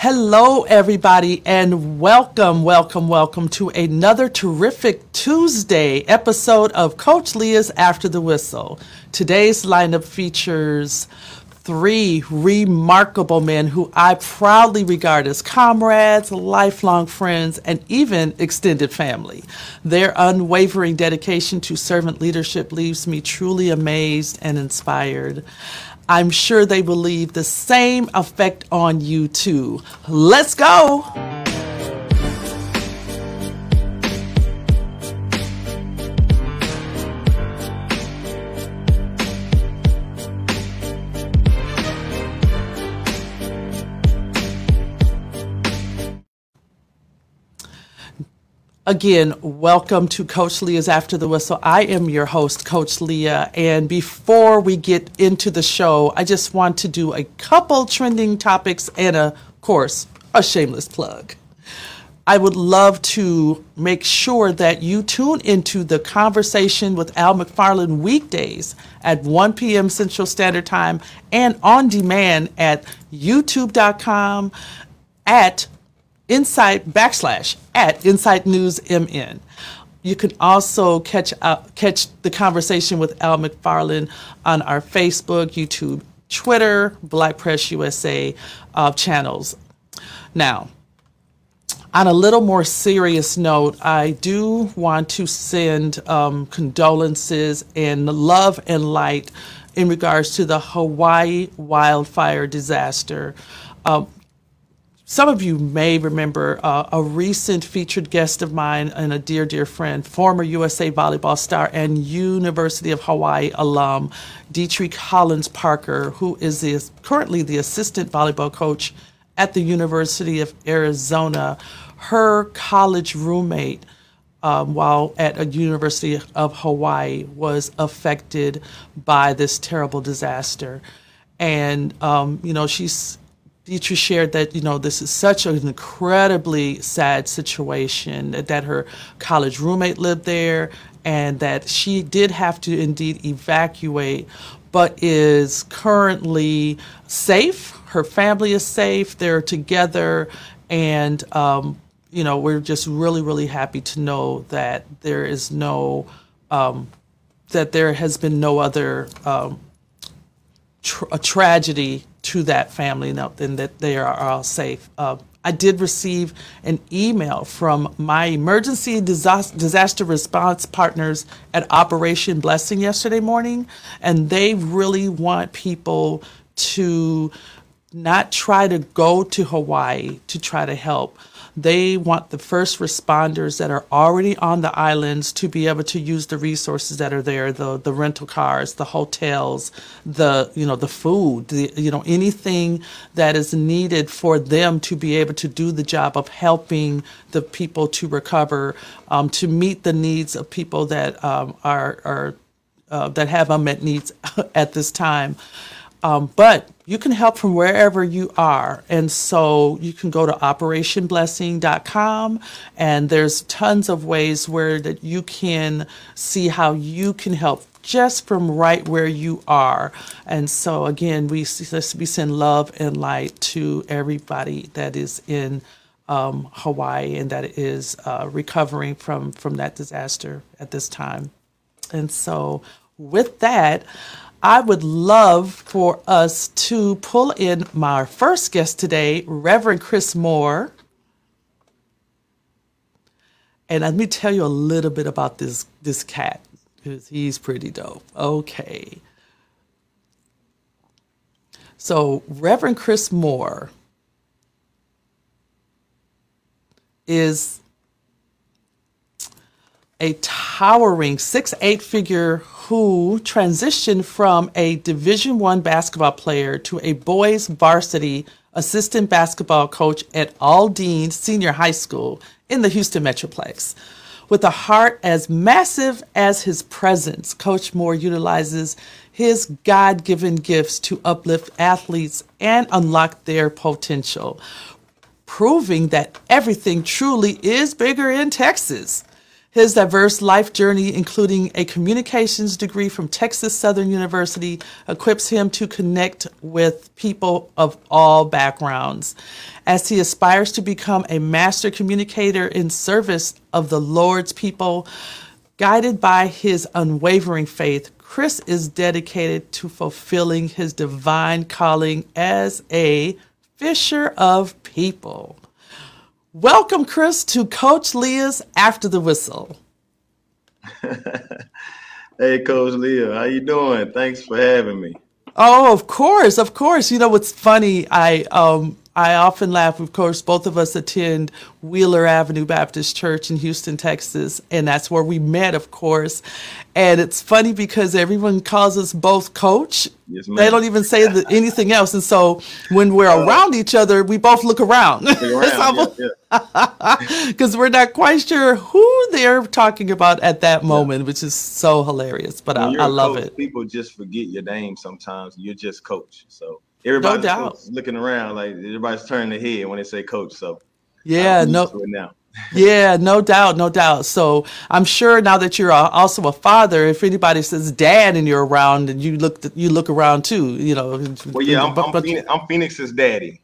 Hello, everybody, and welcome, welcome, welcome to another terrific Tuesday episode of Coach Leah's After the Whistle. Today's lineup features three remarkable men who I proudly regard as comrades, lifelong friends, and even extended family. Their unwavering dedication to servant leadership leaves me truly amazed and inspired. I'm sure they will leave the same effect on you too. Let's go! Again, welcome to Coach Leah's After the Whistle. I am your host, Coach Leah. And before we get into the show, I just want to do a couple trending topics and, of course, a shameless plug. I would love to make sure that you tune into the conversation with Al McFarlane weekdays at 1 p.m. Central Standard Time and on demand at youtube.com at Insight backslash at Insight News MN. You can also catch up, catch the conversation with Al McFarlane on our Facebook, YouTube, Twitter, Black Press USA uh, channels. Now, on a little more serious note, I do want to send um, condolences and love and light in regards to the Hawaii wildfire disaster. Um, some of you may remember uh, a recent featured guest of mine and a dear, dear friend, former USA volleyball star and University of Hawaii alum, Deitre Collins Parker, who is the, currently the assistant volleyball coach at the University of Arizona. Her college roommate, um, while at a University of Hawaii, was affected by this terrible disaster. And, um, you know, she's Deitre shared that you know this is such an incredibly sad situation that her college roommate lived there and that she did have to indeed evacuate but is currently safe. Her family is safe. They're together. And um, you know we're just really really happy to know that there is no um, that there has been no other um, a tragedy to that family and that they are all safe. Uh, I did receive an email from my emergency disaster response partners at Operation Blessing yesterday morning, and they really want people to not try to go to Hawaii to try to help. They want the first responders that are already on the islands to be able to use the resources that are there, the the rental cars, the hotels, the you know the food, the, you know anything that is needed for them to be able to do the job of helping the people to recover, um, to meet the needs of people that um, are are uh, that have unmet needs at this time. Um, but you can help from wherever you are. And so you can go to operationblessing.com and there's tons of ways where that you can see how you can help just from right where you are. And so again, we we send love and light to everybody that is in um, Hawaii and that is uh, recovering from from that disaster at this time. And so with that, I would love for us to pull in my first guest today, Reverend Chris Moore. And let me tell you a little bit about this this cat because he's pretty dope. Okay. So, Reverend Chris Moore is a towering six eight figure who transitioned from a Division One basketball player to a boys varsity assistant basketball coach at Aldine Senior High School in the Houston Metroplex. With a heart as massive as his presence, Coach Moore utilizes his God given gifts to uplift athletes and unlock their potential, proving that everything truly is bigger in Texas. His diverse life journey, including a communications degree from Texas Southern University, equips him to connect with people of all backgrounds. As he aspires to become a master communicator in service of the Lord's people, guided by his unwavering faith, Chris is dedicated to fulfilling his divine calling as a fisher of people. Welcome, Chris, to Coach Leah's After the Whistle. hey, Coach Leah, how you doing? Thanks for having me. Oh, of course, of course. You know what's funny? I um I often laugh. Of course, both of us attend Wheeler Avenue Baptist Church in Houston, Texas, and that's where we met, of course. And it's funny because everyone calls us both coach. Yes, they don't even say the, anything else. And so when we're uh, around each other, we both look around. Because yeah, yeah. we're not quite sure who they're talking about at that moment, yeah. which is so hilarious. But I, I, love coach, it. People just forget your name sometimes. You're just coach. So everybody's no looking around like everybody's turning their head when they say coach. So yeah, no. Now. yeah, no doubt, no doubt. So I'm sure now that you're uh, also a father, if anybody says dad and you're around, and you look you look around too, you know. Well, yeah, I'm, I'm, Phoenix, I'm Phoenix's daddy.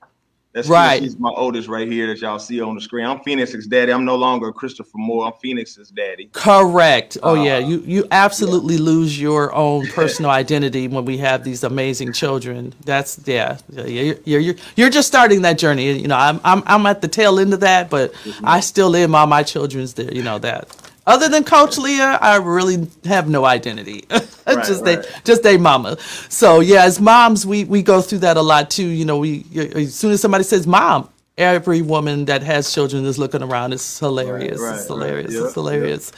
That's right. He's my oldest right here that y'all see on the screen. I'm Phoenix's daddy. I'm no longer Christopher Moore. I'm Phoenix's daddy. Correct. Oh uh, yeah, you you absolutely yeah. lose your own personal identity when we have these amazing children. That's yeah, yeah. you're you're you're just starting that journey. You know, I'm I'm I'm at the tail end of that, but mm-hmm. I still am all my children's there. You know that. Other than Coach Leah, I really have no identity. just right. they, just a mama. So yeah, as moms, we we go through that a lot too. You know, we as soon as somebody says mom, every woman that has children is looking around. It's hilarious. Right, it's hilarious. It's hilarious.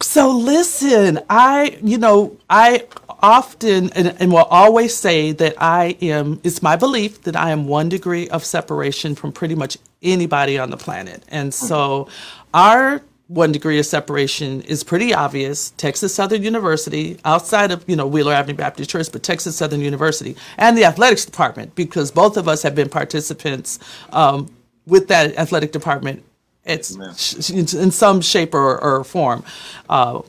So listen, I you know I often and, and will always say that I am. It's my belief that I am one degree of separation from pretty much anybody on the planet, and so mm-hmm. our one degree of separation is pretty obvious. Texas Southern University, outside of you know Wheeler Avenue Baptist Church, but Texas Southern University and the athletics department, because both of us have been participants um, with that athletic department. It's in some shape or, or form. Uh,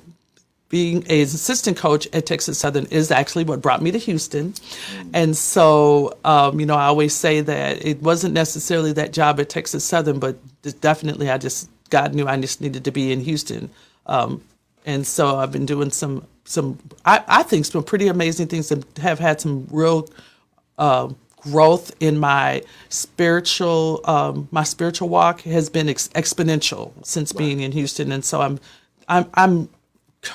being an assistant coach at Texas Southern is actually what brought me to Houston. Mm. And so, um, you know, I always say that it wasn't necessarily that job at Texas Southern, but definitely I just God knew I just needed to be in Houston. Um, and so I've been doing some some I, I think some pretty amazing things and have had some real uh, growth in my spiritual um, my spiritual walk has been ex- exponential since wow. being in Houston and so I'm I'm I'm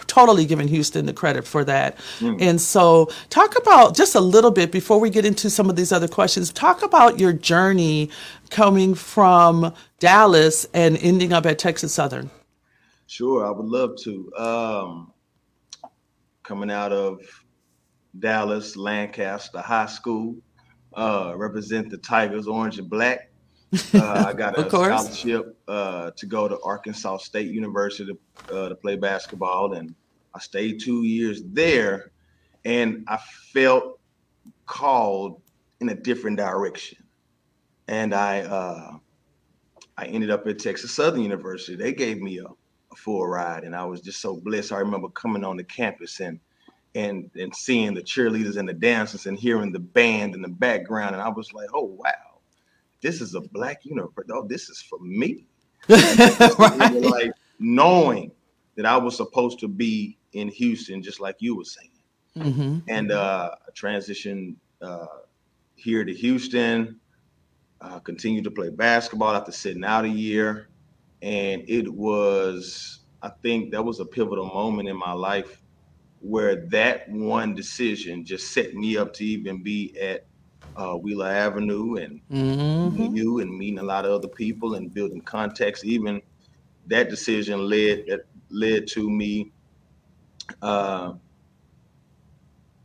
totally giving Houston the credit for that. Mm. And so, talk about just a little bit before we get into some of these other questions. Talk about your journey coming from Dallas and ending up at Texas Southern. Sure, I would love to. Um, coming out of Dallas, Lancaster High School, uh, represent the Tigers, orange and black. Uh, I got a scholarship uh, to go to Arkansas State University to, uh, to play basketball, and I stayed two years there, and I felt called in a different direction, and I uh, I ended up at Texas Southern University. They gave me a, a full ride, and I was just so blessed. I remember coming on the campus and and and seeing the cheerleaders and the dancers and hearing the band in the background, and I was like, oh wow this is a black universe. Oh, this is for me. right. Like knowing that I was supposed to be in Houston, just like you were saying, mm-hmm. and uh, transition uh, here to Houston. Uh, continued to play basketball after sitting out a year, and it was I think that was a pivotal moment in my life where that one decision just set me up to even be at uh, Wheeler Avenue and mm-hmm. you and meeting a lot of other people and building contacts. Even that decision led led to me uh,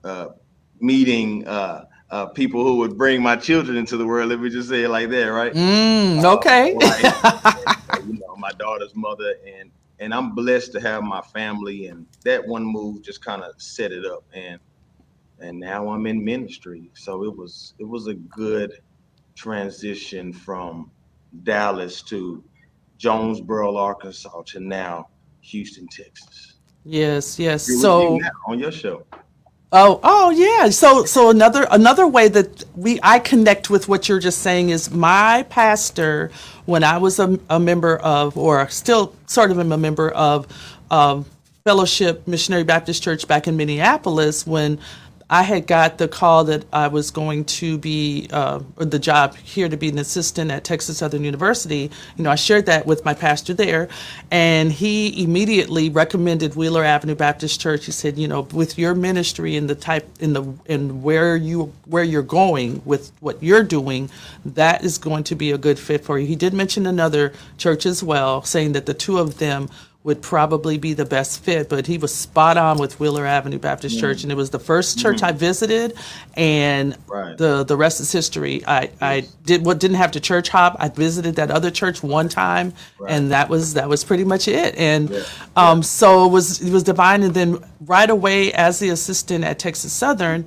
uh, meeting uh, uh, people who would bring my children into the world. Let me just say it like that, right? Mm, okay. Like, you know, my daughter's mother and and I'm blessed to have my family. And that one move just kind of set it up. And and now I'm in ministry. So it was it was a good transition from Dallas to Jonesboro, Arkansas to now Houston, Texas. Yes, yes. You're So on your show. Oh, oh yeah. So so another another way that we I connect with what you're just saying is my pastor when I was a, a member of or still sort of am a member of um, Fellowship Missionary Baptist Church back in Minneapolis when I had got the call that I was going to be uh, the job here to be an assistant at Texas Southern University. You know, I shared that with my pastor there, and he immediately recommended Wheeler Avenue Baptist Church. He said, you know, with your ministry and the type in the and where you where you're going with what you're doing, that is going to be a good fit for you. He did mention another church as well, saying that the two of them would probably be the best fit, but he was spot on with Wheeler Avenue Baptist Church, and it was the 1st church I visited, and Right. the the rest is history. I, I did what didn't have to church hop. I visited that other church one time, and that was that was pretty much it. And Yeah. um, so it was it was divine. And then right away, as the assistant at Texas Southern.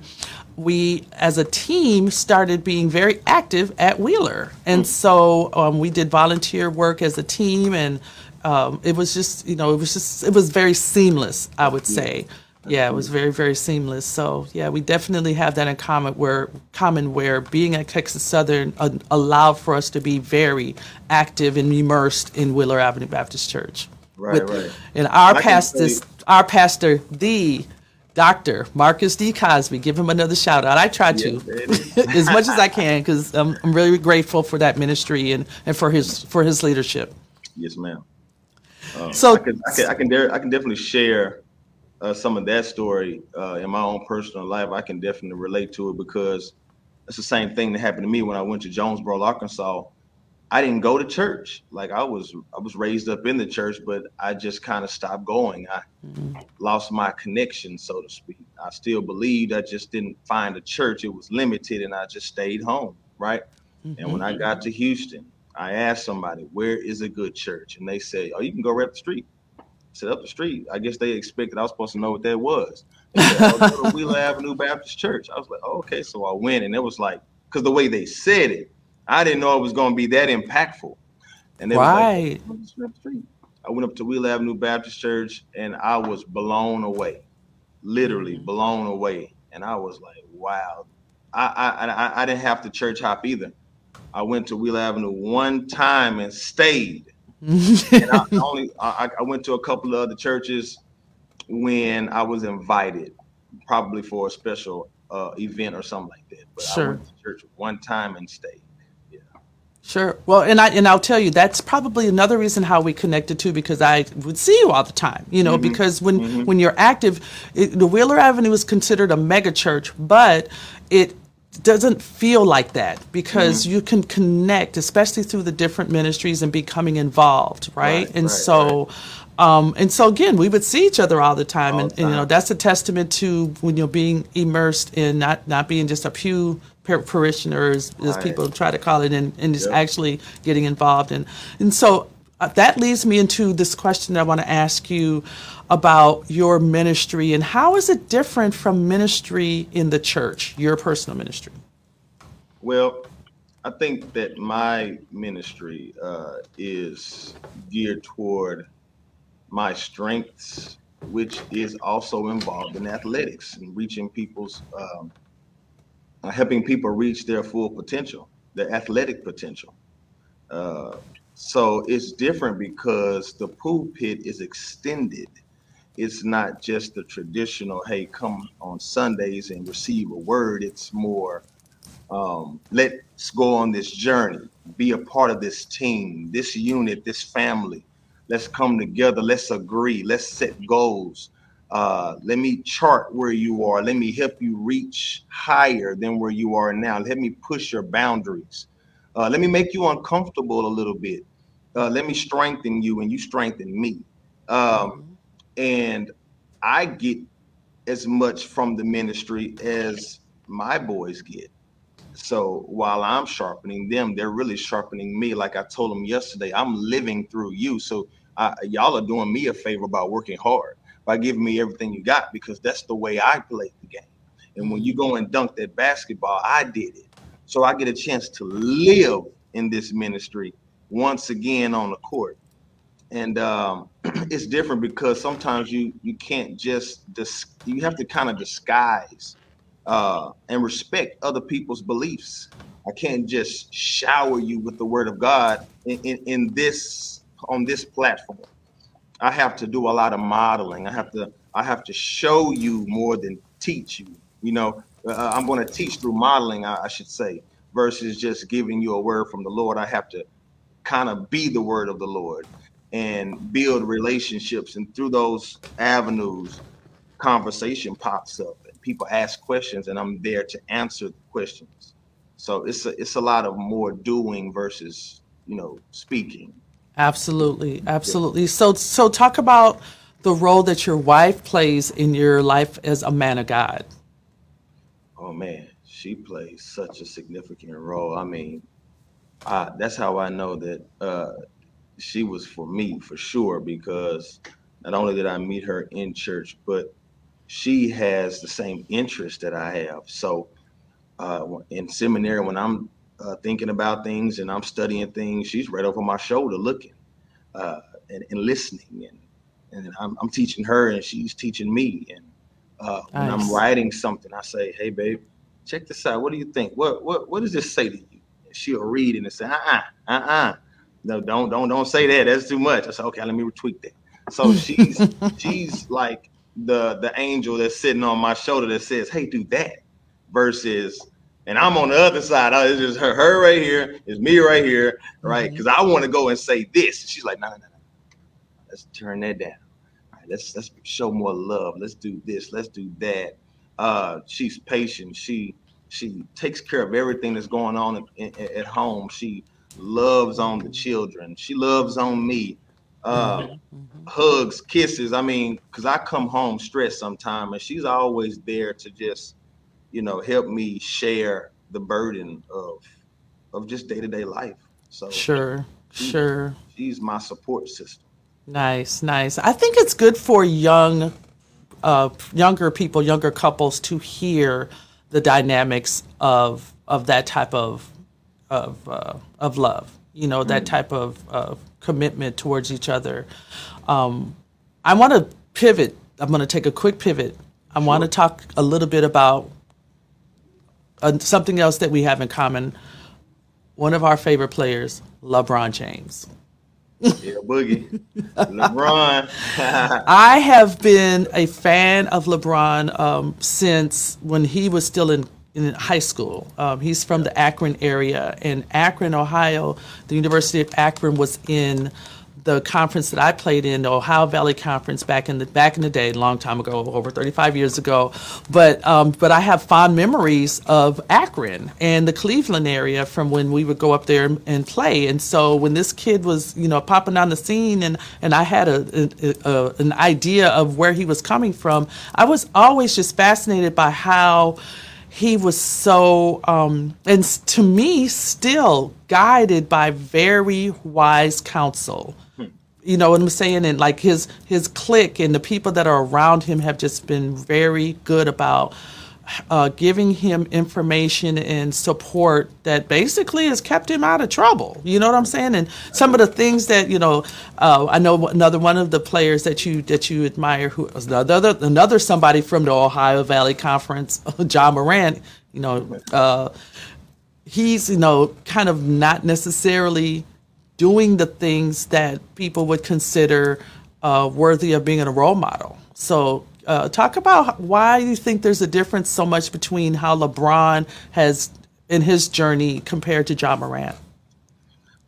We, as a team, started being very active at Wheeler, and so um, we did volunteer work as a team, and um, it was just, you know, it was just, it was very seamless. I would say, yeah, it was very, very seamless. So yeah, we definitely have that in common. Where common where being at Texas Southern uh, allowed for us to be very active and immersed in Wheeler Avenue Baptist Church. Right, right. And our pastor, our pastor, the Doctor Marcus D. Cosby, give him another shout out. I try to Yes, it is. as much as I can because I'm, I'm really grateful for that ministry and, and for his for his leadership. Yes, ma'am. Uh, So- I can, I can, I can, dare, I can definitely share uh, some of that story uh, in my own personal life. I can definitely relate to it because it's the same thing that happened to me when I went to Jonesboro, Arkansas. I didn't go to church. Like I was, I was raised up in the church, but I just kind of stopped going. I lost my connection, so to speak. I still believed. I just didn't find a church. It was limited, and I just stayed home. Right. And when I got to Houston, I asked somebody, where is a good church? And they say, oh, you can go right up the street. I said, up the street. I guess they expected I was supposed to know what that was. They said, oh, go to Wheeler Avenue Baptist Church. I was like, oh, okay. So I went, and it was like, because the way they said it, I didn't know it was going to be that impactful. And they Right. was like, "Oh, just right up the street. I went up to Wheeler Avenue Baptist Church, and I was blown away, literally mm. blown away. And I was like, wow. I, I, I, I didn't have to church hop either. I went to Wheeler Avenue one time and stayed. and I only I, I went to a couple of other churches when I was invited, probably for a special uh, event or something like that. But I went to church one time and stayed. Yeah. Sure. Well, and I and I'll tell you that's probably another reason how we connected too because I would see you all the time. You know, because when when you're active, it, the Wheeler Avenue is considered a mega church, but it doesn't feel like that because you can connect, especially through the different ministries and becoming involved, right? Right, and right, so. Um, and so again, we would see each other all the time, All and, the and, you know that's a testament to when you're being immersed in not not being just a pew par- parishioner, as, Right. people try to call it, and, and just Yep. actually getting involved. And and so uh, that leads me into this question that I want to ask you about your ministry and how is it different from ministry in the church, your personal ministry? Well, I think that my ministry uh, is geared toward my strengths, which is also involved in athletics and reaching people's, um, uh, helping people reach their full potential, their athletic potential. Uh, so it's different because the pulpit is extended. It's not just the traditional, hey, come on Sundays and receive a word. It's more, um, let's go on this journey, be a part of this team, this unit, this family. Let's come together. Let's agree. Let's set goals. Uh, let me chart where you are. Let me help you reach higher than where you are now. Let me push your boundaries. Uh, let me make you uncomfortable a little bit. Uh, let me strengthen you and you strengthen me. Um, and I get as much from the ministry as my boys get. So while I'm sharpening them, they're really sharpening me. Like I told them yesterday, I'm living through you. So I, y'all are doing me a favor by working hard, by giving me everything you got, because that's the way I play the game. And when you go and dunk that basketball, I did it. So I get a chance to live in this ministry once again on the court. And um, it's different because sometimes you you can't just dis- you have to kind of disguise uh, and respect other people's beliefs. I can't just shower you with the word of God in, in, in this on this platform. I have to do a lot of modeling. I have to I have to show you more than teach you. You know, uh, I'm going to teach through modeling, I, I should say, versus just giving you a word from the Lord. I have to kind of be the word of the Lord and build relationships. And through those avenues, conversation pops up and people ask questions, and I'm there to answer the questions. So it's a, it's a lot of more doing versus you know speaking. Absolutely, absolutely. So so talk about the role that your wife plays in your life as a man of God. Oh man, she plays such a significant role. I mean, I, that's how I know that uh, she was for me for sure because not only did I meet her in church, but she has the same interest that I have. So uh, in seminary, when I'm uh, thinking about things and I'm studying things, she's right over my shoulder looking uh, and, and, listening. And, and I'm, I'm, teaching her and she's teaching me. And nice. Uh, when I'm writing something, I say, hey, babe, check this out. What do you think? What, what, what does this say to you? And she'll read and say, uh-uh, uh-uh. No, don't, don't, don't say that. That's too much. I said, okay, let me tweak that. So she's, she's like the, the angel that's sitting on my shoulder that says, hey, do that versus and I'm on the other side. It's just her, her right here. It's me right here, right? Because mm-hmm. I want to go and say this. She's like, no, no, no, no. Let's turn that down. All right, let's let's show more love. Let's do this. Let's do that. Uh, she's patient. She she takes care of everything that's going on in, at home. She loves on the children. She loves on me. Uh, mm-hmm. mm-hmm. Hugs, kisses. I mean, because I come home stressed sometimes, and she's always there to just you know, help me share the burden of of just day to day life. So sure, she, sure. She's my support system. Nice, nice. I think it's good for young, uh, younger people, younger couples to hear the dynamics of of that type of of uh, of love. You know, that mm. type of uh, commitment towards each other. Um, I want to pivot. I'm going to take a quick pivot. I sure. want to talk a little bit about uh, something else that we have in common. One of our favorite players, LeBron James. yeah, Boogie. LeBron. I have been a fan of LeBron um, since when he was still in, in high school. Um, he's from the Akron area, and Akron, Ohio, the University of Akron was in the conference that I played in, the Ohio Valley Conference, back in the back in the day, a long time ago, over 35 years ago. But um, but I have fond memories of Akron and the Cleveland area from when we would go up there and, and play. And so when this kid was, you know, popping on the scene, and and I had a, a, a an idea of where he was coming from, I was always just fascinated by how he was so um, and to me still guided by very wise counsel you know what I'm saying? And like his his clique and the people that are around him have just been very good about uh, giving him information and support that basically has kept him out of trouble. You know what I'm saying? And some of the things that you know, uh, I know another one of the players that you that you admire, who was another another somebody from the Ohio Valley Conference, Ja Morant. You know, uh, he's you know kind of not necessarily doing the things that people would consider uh, worthy of being a role model. So, uh, talk about why you think there's a difference so much between how LeBron has in his journey compared to Ja Morant.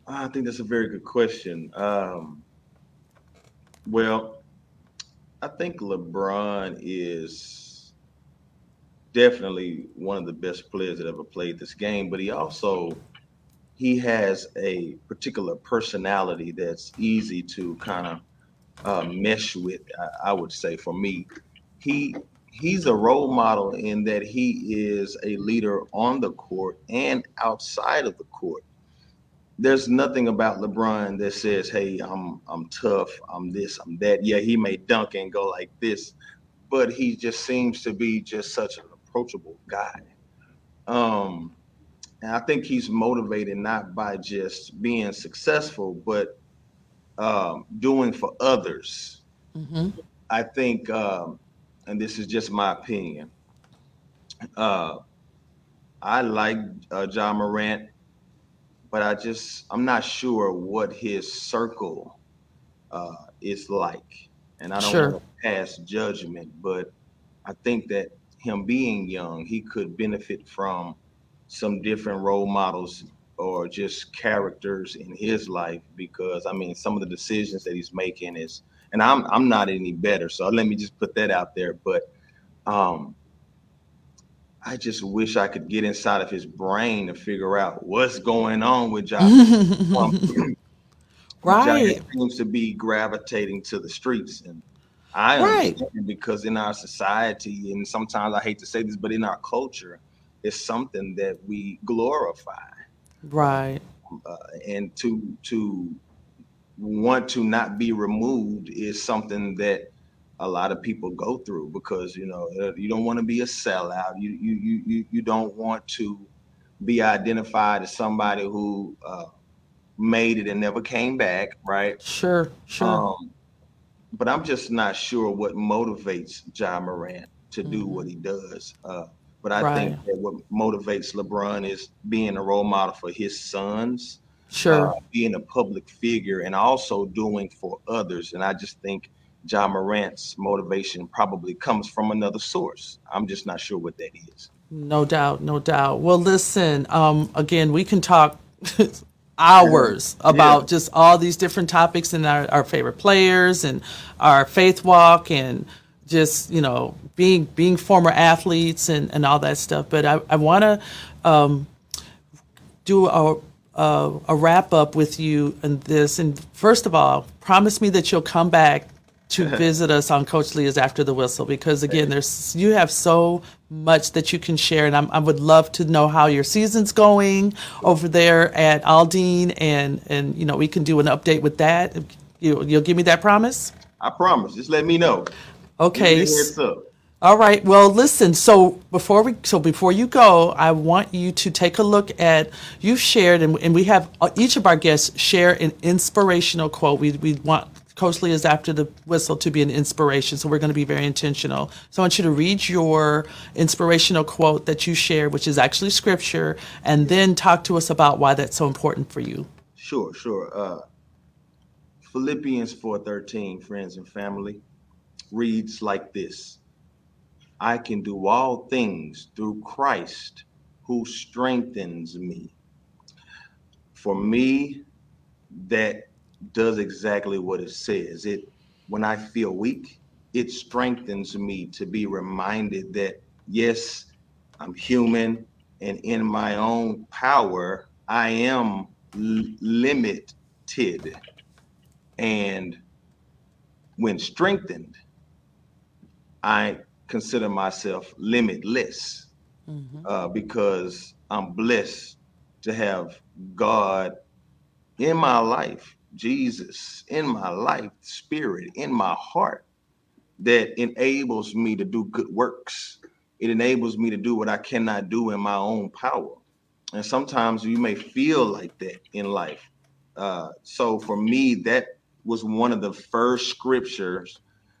I think that's a very good question. Um, well, I think LeBron is definitely one of the best players that ever played this game, but he also he has a particular personality that's easy to kind of uh, mesh with. I, I, would say for me, he he's a role model in that he is a leader on the court and outside of the court. There's nothing about LeBron that says, "Hey, I'm I'm tough. I'm this. I'm that." Yeah, he may dunk and go like this, but he just seems to be just such an approachable guy. Um, and I think he's motivated not by just being successful, but um, doing for others. Mm-hmm. I think, um, and this is just my opinion. Uh, I like uh, Ja Morant, but I just I'm not sure what his circle uh, is like, and I don't sure. want to pass judgment, but I think that him being young, he could benefit from some different role models or just characters in his life because I mean some of the decisions that he's making is and I'm I'm not any better so let me just put that out there but um I just wish I could get inside of his brain to figure out what's going on with Josh. um, right. Josh seems to be gravitating to the streets and I right. because in our society, and sometimes I hate to say this, but in our culture, it's something that we glorify. Right. Uh, and to to want to not be removed is something that a lot of people go through because you know uh, you don't want to be a sellout. You you you you don't want to be identified as somebody who uh, made it and never came back. Right. Sure. Sure. Um, but I'm just not sure what motivates Ja Morant to do mm-hmm. what he does. Uh, but I right. think that what motivates LeBron is being a role model for his sons, sure, uh, being a public figure, and also doing for others. And I just think Ja Morant's motivation probably comes from another source. I'm just not sure what that is. No doubt, no doubt. Well, listen, um, again, we can talk hours about yeah. just all these different topics and our, our favorite players and our faith walk and just you know being being former athletes and, and all that stuff but i, I want to um, do a, a, a wrap up with you in this and first of all promise me that you'll come back to visit us on Coach Leah's After the Whistle because again, there's you have so much that you can share, and I'm, i would love to know how your season's going over there at Aldine, and and you know we can do an update with that. You you'll give me that promise. I promise. Just let me know. Okay. All right. Well, listen. So before we, so before you go, I want you to take a look at you've shared, and, and we have uh, each of our guests share an inspirational quote. We we want Coach Leah's after the whistle to be an inspiration. So we're going to be very intentional. So I want you to read your inspirational quote that you shared, which is actually scripture, and then talk to us about why that's so important for you. Sure, sure. Uh, Philippians 4:13, friends and family, reads like this: I can do all things through Christ who strengthens me. For me, that does exactly what it says. It when I feel weak, it strengthens me to be reminded that yes, I'm human and in my own power, I am l- limited. And when strengthened, I consider myself limitless mm-hmm. uh, because I'm blessed to have God in my life Jesus in my life, spirit in my heart that enables me to do good works. It enables me to do what I cannot do in my own power. And sometimes you may feel like that in life. Uh, so for me, that was one of the first scriptures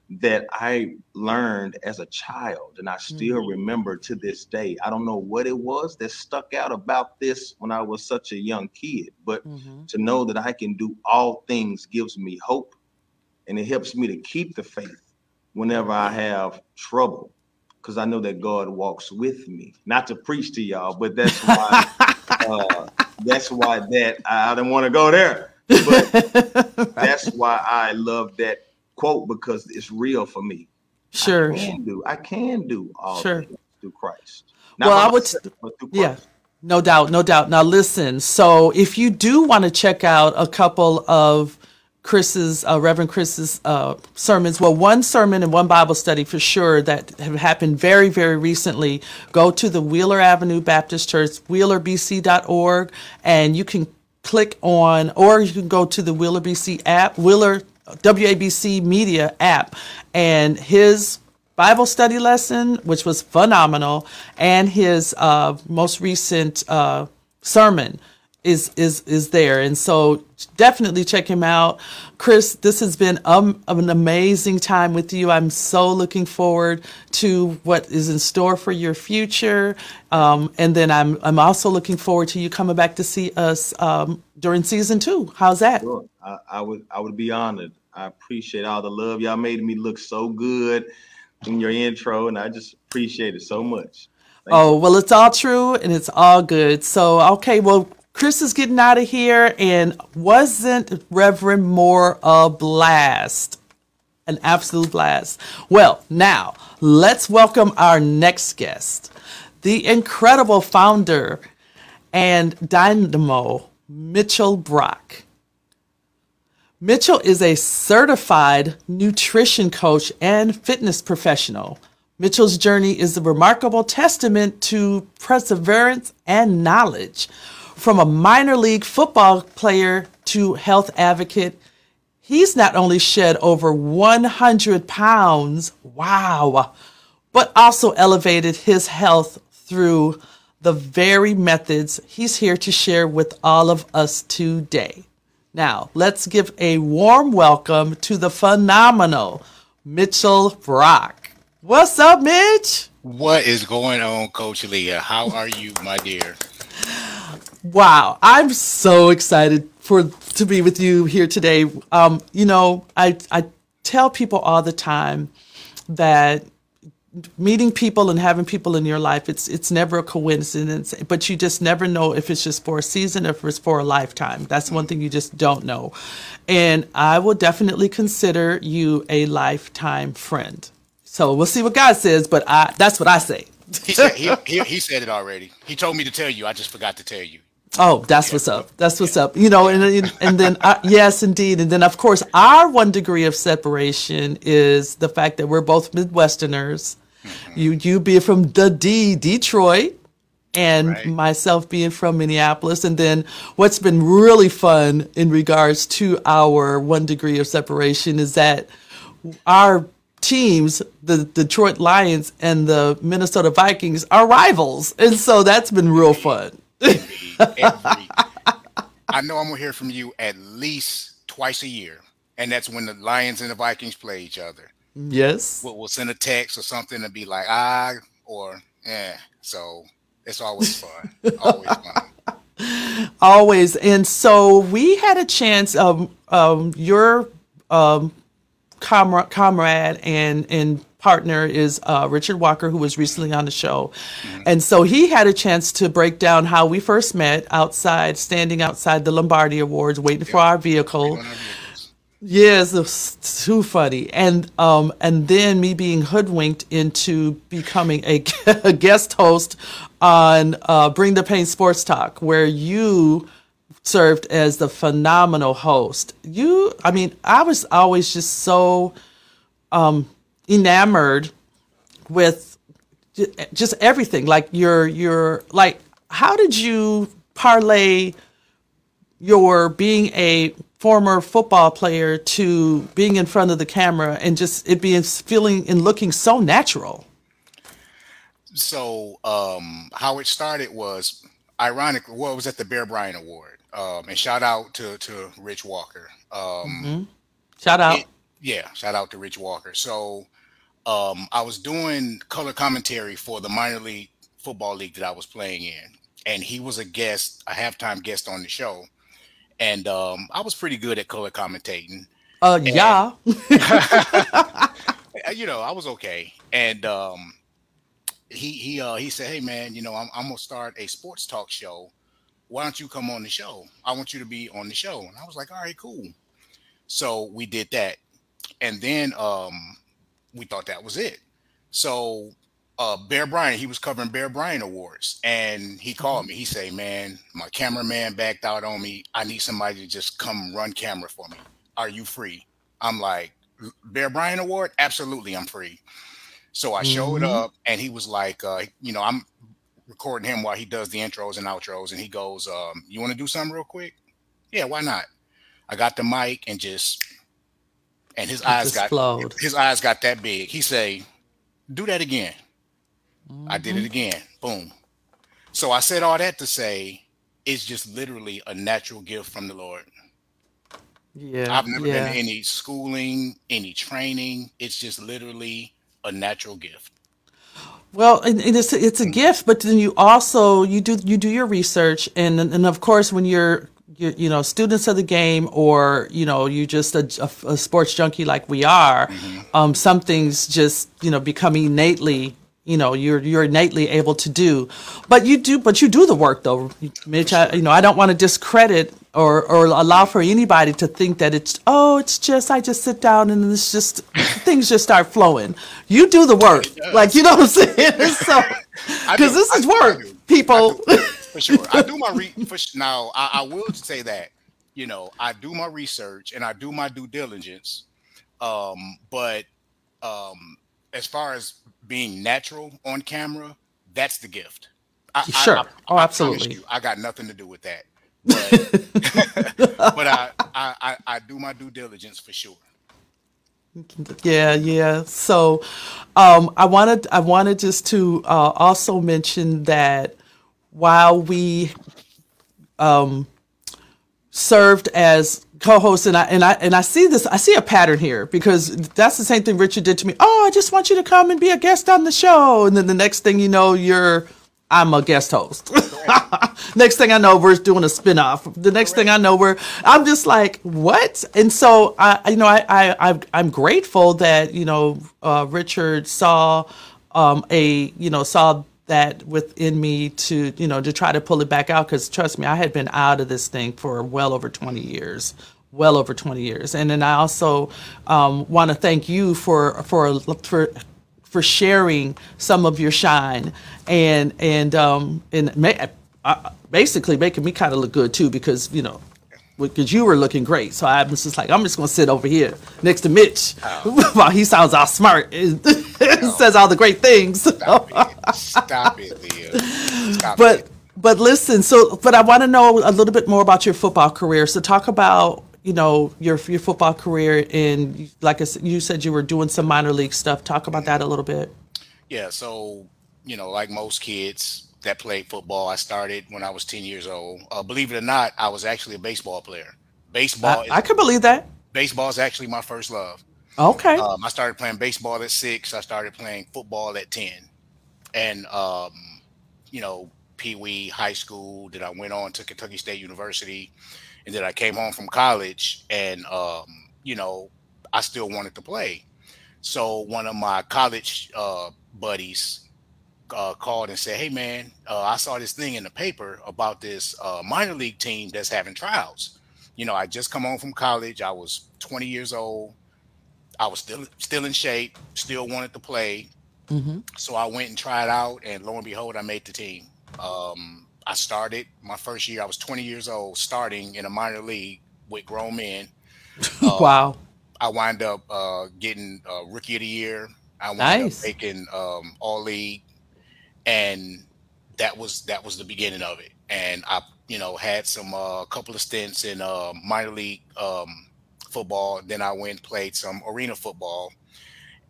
that I learned as a child, and I still mm-hmm. remember to this day. I don't know what it was that stuck out about this when I was such a young kid, but mm-hmm. to know that I can do all things gives me hope, and it helps me to keep the faith whenever I have trouble, because I know that God walks with me. Not to preach to y'all, but that's why. uh, that's why that I, I didn't want to go there, but that's why I love that quote because it's real for me. Sure. I can do. I can do all sure. through Christ. Not well, I would. Myself, yeah. No doubt, no doubt. Now listen. So if you do want to check out a couple of Chris's, uh, Reverend Chris's uh, sermons, well, one sermon and one Bible study for sure that have happened very, very recently. Go to the Wheeler Avenue Baptist Church, wheelerbc.org, and you can click on, or you can go to the Wheeler BC app, Wheeler WABC Media app, and his Bible study lesson, which was phenomenal, and his uh, most recent uh, sermon is is is there. And so definitely check him out. Chris this has been um, an amazing time with you. I'm so looking forward to what is in store for your future. Um, and then i'm i'm also looking forward to you coming back to see us um, during season two. How's that? Sure. I, I would i would be honored i appreciate all the love y'all made me look so good in your intro and i just appreciate it so much Thank oh you. well it's all true and it's all good so okay well Chris is getting out of here, and wasn't Reverend Moore a blast? An absolute blast. Well, now let's welcome our next guest, the incredible founder and dynamo, Mitchell Brock. Mitchell is a certified nutrition coach and fitness professional. Mitchell's journey is a remarkable testament to perseverance and knowledge from a minor league football player to health advocate, he's not only shed over 100 pounds, wow, but also elevated his health through the very methods he's here to share with all of us today. Now, let's give a warm welcome to the phenomenal Mitchell Brock. What's up, Mitch? What is going on, Coach Leah? How are you, my dear? Wow, I'm so excited for to be with you here today. Um, you know, I I tell people all the time that meeting people and having people in your life it's it's never a coincidence but you just never know if it's just for a season or if it's for a lifetime. That's one thing you just don't know. And i will definitely consider you a lifetime friend. So we'll see what god says but I, that's what i say. He said he, he, he said it already. He told me to tell you. I just forgot to tell you. Oh, that's what's up. That's what's up. You know, and and then uh, yes, indeed, and then of course our one degree of separation is the fact that we're both Midwesterners. Mm-hmm. You you being from the D Detroit, and right. myself being from Minneapolis, and then what's been really fun in regards to our one degree of separation is that our teams, the Detroit Lions and the Minnesota Vikings, are rivals, and so that's been real fun every, every. I know I'm gonna hear from you at least twice a year, and that's when the Lions and the Vikings play each other. Yes, we'll, we'll send a text or something and be like, ah, or yeah. So it's always fun. always fun. Always, and so we had a chance. of um, your um, comrade, comrade, and and partner is uh, Richard Walker, who was recently on the show. Mm-hmm. And so he had a chance to break down how we first met outside, standing outside the Lombardi Awards, waiting for our vehicle. Yes, it was too funny, and um, and then me being hoodwinked into becoming a, a guest host on uh, Bring the Pain Sports Talk, where you served as the phenomenal host. You, I mean, I was always just so um, enamored with just everything like your your like how did you parlay your being a former football player to being in front of the camera and just it being feeling and looking so natural. So um how it started was ironic well was at the bear bryant award um and shout out to to rich walker um mm-hmm. shout out. it, yeah shout out to rich walker. So um, I was doing color commentary for the minor league football league that I was playing in, and he was a guest, a halftime guest on the show, and um, I was pretty good at color commentating. Uh, and, yeah. you know, I was okay, and um, he he uh, he said, "Hey man, you know, I'm, I'm gonna start a sports talk show. Why don't you come on the show? I want you to be on the show." And I was like, "All right, cool." So we did that, and then um, we thought that was it. So uh, Bear Bryant, he was covering Bear Bryant Awards, and he called me. He say, "Man, my cameraman backed out on me. I need somebody to just come run camera for me. Are you free?" I'm like, "Bear Bryant Award? Absolutely, I'm free." So I showed mm-hmm. up, and he was like, uh, "You know, I'm recording him while he does the intros and outros, and he goes, um, "You want to do something real quick?" Yeah, why not? I got the mic and just and his eyes got flowed. his eyes got that big. He say, "Do that again." Mm-hmm. I did it mm-hmm. again. Boom. So I said all that to say, it's just literally a natural gift from the Lord. Yeah. I've never yeah. been to any schooling, any training. It's just literally a natural gift. Well, and, and it's it's a gift, but then you also you do you do your research, and and of course when you're you, you know students of the game, or you know you just a, a, a sports junkie like we are, Mm-hmm. um, some things just you know become innately you know you're you're innately able to do, but you do but you do the work though, Mitch. I, you know I don't want to discredit or or allow for anybody to think that it's oh it's just I just sit down and it's just things just start flowing. You do the work, like you know what I'm saying. so because this is. Work, people. Do, for sure. I do my re for sh- now. I, I will say that you know I do my research and I do my due diligence. Um, but um, as far as being natural on camera, that's the gift. I, Sure. I, Oh, I promise absolutely. you, I got nothing to do with that. But, but I, I, I, I do my due diligence for sure. Yeah, yeah. So, um, I wanted I wanted just to uh, also mention that while we um, served as co-hosts, and I and I and I see this, I see a pattern here because that's the same thing Richard did to me. Oh, I just want you to come and be a guest on the show, and then the next thing you know, you're I'm a guest host. next thing I know, we're doing a spin-off. The next thing I know, we're I'm just like, what? And so I, you know, I, I I'm grateful that you know uh, Richard saw um, a you know saw that within me to you know to try to pull it back out because trust me, I had been out of this thing for well over 20 years. Well over 20 years, and then I also um, want to thank you for for for for sharing some of your shine and and um and ma- uh, basically making me kind of look good too because you know because you were looking great so i was just like i'm just going to sit over here next to mitch while he sounds all smart and says all the great things it! Stop it! Stop but it. but listen so but i want to know a little bit more about your football career so talk about you know your your football career and like I said, you said you were doing some minor league stuff talk about that a little bit Yeah, so you know, like most kids that played football, I started when I was 10 years old. Uh, believe it or not, I was actually a baseball player. Baseball, I, is, I can believe that baseball is actually my first love. okay Um, I started playing baseball at six. I started playing football at 10, and um, you know, Pee Wee, high school. Then I went on to Kentucky State University, and then I came home from college, and um, you know, I still wanted to play. So one of my college uh, buddies uh, called and said, "Hey man, uh, I saw this thing in the paper about this uh, minor league team that's having trials. You know, I just come home from college. I was 20 years old. I was still still in shape, still wanted to play. Hmm So I went and tried out, and lo and behold, I made the team. Um, I started my first year. I was 20 years old, starting in a minor league with grown men. Uh, wow I wind up uh, getting uh, rookie of the year. I wound Nice. up making um, all league, and that was that was the beginning of it. And I, you know, had some a uh, couple of stints in uh, minor league um, football. Then I went and played some arena football,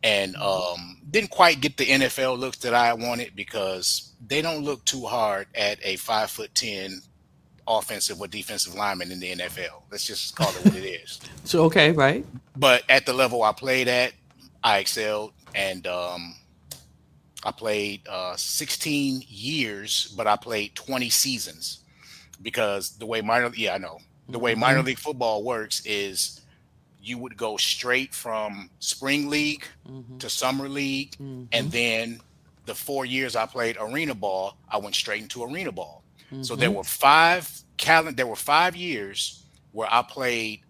and um, didn't quite get the NFL looks that I wanted because they don't look too hard at a five foot ten offensive or defensive lineman in the NFL. Let's just call it what it is so okay right but at the level I played at, I excelled, and um, I played uh, 16 years, but I played 20 seasons because the way minor yeah I know the way minor Mhm. league football works is you would go straight from spring league Mhm. to summer league, and then the four years I played arena ball, I went straight into arena ball. So there Mhm. were five calendar. There were five years where I played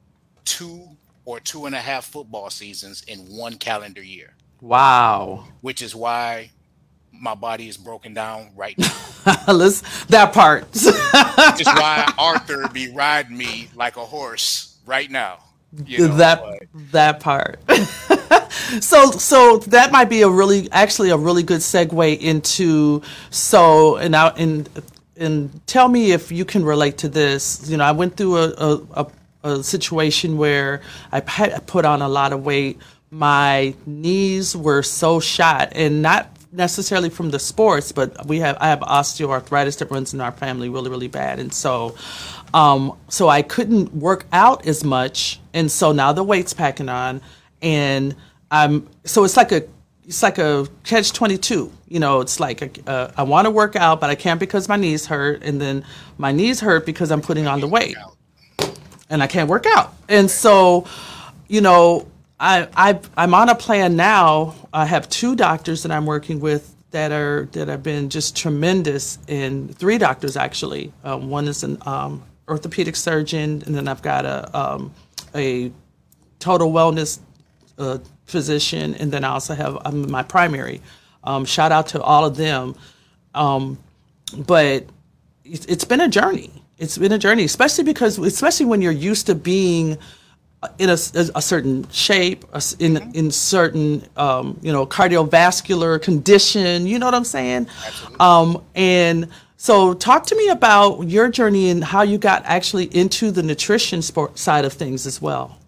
two or two and a half football seasons in one calendar year, wow which is why my body is broken down right now. Let's that part. which is why Arthur be riding me like a horse right now. You know, that but that part. so so that might be a really actually a really good segue into so and now and and tell me if you can relate to this. You know, I went through a a, a, a situation where I put on a lot of weight. My knees were so shot, and not necessarily from the sports, but we have I have osteoarthritis that runs in our family really really bad, and so um, so I couldn't work out as much, and so now the weight's packing on, and I'm so it's like a it's like a catch 22 you know it's like uh, i want to work out but i can't because my knees hurt and then my knees hurt because i'm putting on the weight. And i can't work out. And so you know I, I i'm on a plan now. I have two doctors that i'm working with that are that have been just tremendous and three doctors actually. Um, one is an um, orthopedic surgeon and then i've got a um, a total wellness uh, physician, and then I also have um, my primary. Um, shout out to all of them. Um, but it's, it's been a journey. It's been a journey, especially because, especially when you're used to being in a, a certain shape, in mm-hmm. in certain um, you know cardiovascular condition. You know what I'm saying? Um, and so, talk to me about your journey and how you got actually into the nutrition sport side of things as well.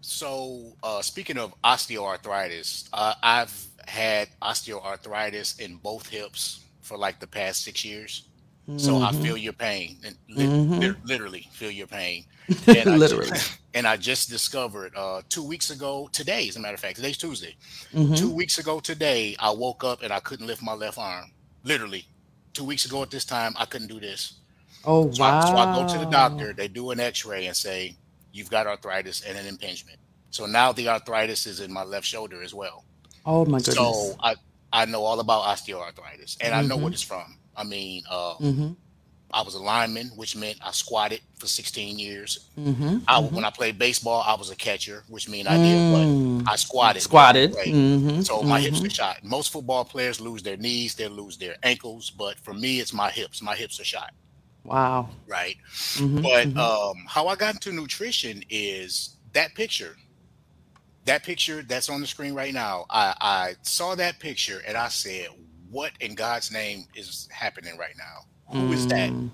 So, uh, speaking of osteoarthritis, uh, I've had osteoarthritis in both hips for like the past six years. Mm-hmm. So I feel your pain, and li- mm-hmm. li- literally feel your pain. And literally. I just, and I just discovered uh, two weeks ago today, as a matter of fact, today's Tuesday. Mm-hmm. Two weeks ago today, I woke up and I couldn't lift my left arm. Literally, two weeks ago at this time, I couldn't do this. Oh so wow! I, so I go to the doctor. They do an X-ray and say you've got arthritis and an impingement. So now the arthritis is in my left shoulder as well. Oh my goodness. So I, I know all about osteoarthritis and mm-hmm. I know what mm-hmm. it's from. I mean, uh, mm-hmm. I was a lineman, which meant I squatted for 16 years. Mm-hmm. I, mm-hmm. when I played baseball, I was a catcher, which means I did what mm. I squatted. Squatted. Mm-hmm. So my hips are shot. Most football players lose their knees, they lose their ankles, but for me, it's my hips. My hips are shot. Wow. Right. Mm-hmm, but mm-hmm. um, how I got into nutrition is that picture. That picture that's on the screen right now. I, I saw that picture and I said, What in God's name is happening right now? Who mm. is that? Mm.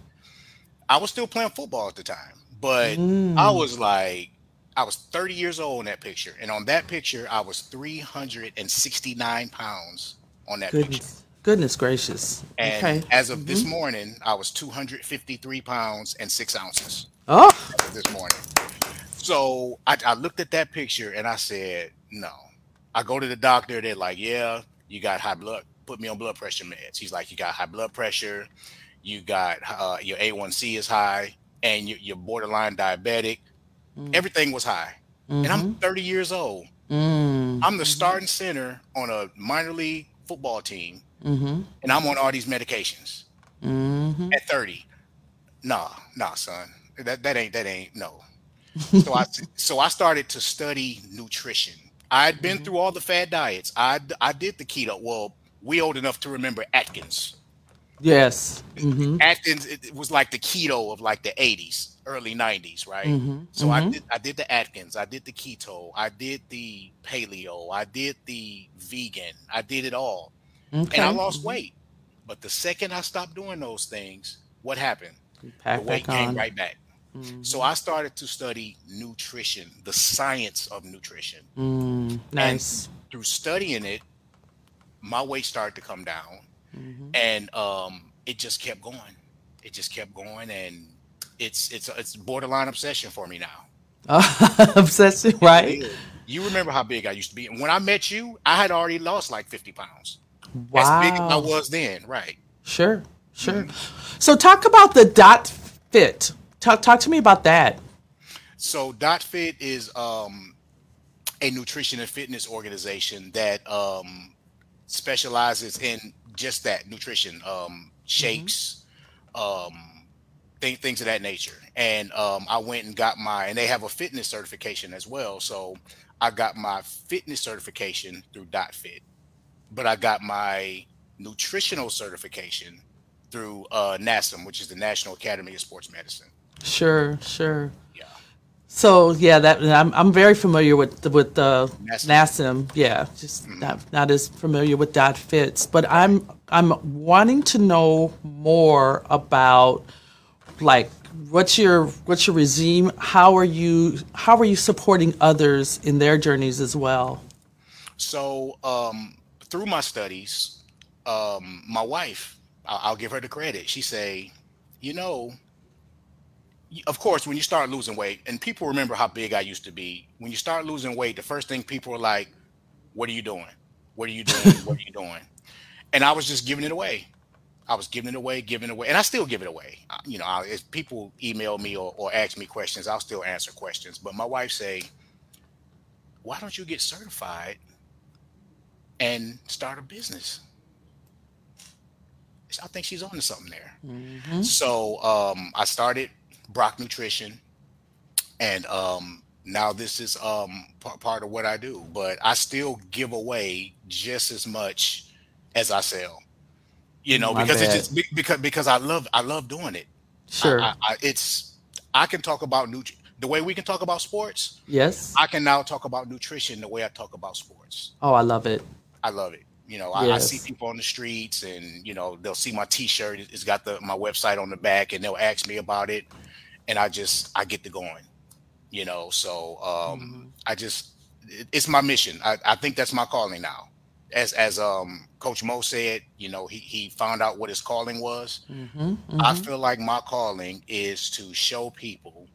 I was still playing football at the time, but mm. I was like, I was 30 years old in that picture. And on that picture, I was 369 pounds on that Goodness. picture. Goodness gracious. And okay. as of mm-hmm. this morning, I was 253 pounds and six ounces. Oh. This morning. So I, I looked at that picture and I said, no. I go to the doctor. They're like, yeah, you got high blood. Put me on blood pressure meds. He's like, you got high blood pressure. You got uh, your A1C is high and you're, borderline diabetic. Mm. Everything was high. Mm-hmm. And I'm mm-hmm. 30 years old. Mm. I'm the starting center on a minor league football team mm-hmm. and I'm on all these medications mm-hmm. at 30. Nah, nah, son, that that ain't that ain't no. so I so I started to study nutrition. I'd been mm-hmm. through all the fad diets. I I did the keto. Well, we old enough to remember Atkins. Yes. Mm-hmm. Atkins it was like the keto of like the 80s, early 90s, right? Mm-hmm. So I mm-hmm. did I did the Atkins, I did the keto, I did the paleo, I did the vegan, I did it all. Okay. And I lost weight. But the second I stopped doing those things, what happened? the weight came right back. Mm-hmm. So I started to study nutrition, the science of nutrition. Mm, nice. And through studying it, my weight started to come down, mm-hmm. and um, it just kept going. It just kept going, and it's it's it's borderline obsession for me now. Uh, obsession, right? You remember how big I used to be, and when I met you, I had already lost like fifty pounds. Wow. As big as I was then, right? Sure, sure. Mm-hmm. So talk about the Dot Fit. Talk talk to me about that. So dotFIT is um, a nutrition and fitness organization that um, specializes in just that nutrition, um, shakes, mm-hmm. um, th- things of that nature. And um, I went and got my, and they have a fitness certification as well. So I got my fitness certification through dotFIT but I got my nutritional certification through uh, NASM, which is the National Academy of Sports Medicine. Sure, sure. So yeah, that I'm I'm very familiar with the, with the NASM. Yeah, just mm-hmm. not not as familiar with dotFITs, but I'm I'm wanting to know more about like what's your what's your regime? How are you how are you supporting others in their journeys as well? So um, through my studies, um, my wife, I'll, I'll give her the credit. She say, you know, of course, when you start losing weight, and people remember how big I used to be. When you start losing weight, the first thing people are like, "What are you doing? What are you doing? what are you doing?" And I was just giving it away. I was giving it away, giving it away, and I still give it away. You know, I, if people email me or, or ask me questions, I'll still answer questions. But my wife say, "Why don't you get certified and start a business?" I think she's on to something there. Mhm. So um, I started Brock Nutrition, and um, now this is um, p- part of what I do. But I still give away just as much as I sell. You know, My because it's just because because I love I love doing it. I, Sure. I, I, it's I can talk about nutri- the way we can talk about sports. yes. I can now talk about nutrition the way I talk about sports. oh, I love it. I love it. You know, I, I see people on the streets, and you know, they'll see my T-shirt. It's got the my website on the back, and they'll ask me about it, and I just I get to going. You know, so um, Mhm. I just it- it's my mission. I, I think that's my calling now. As as um Coach Mo said, you know, he he found out what his calling was. Mhm, I mhm. feel like my calling is to show people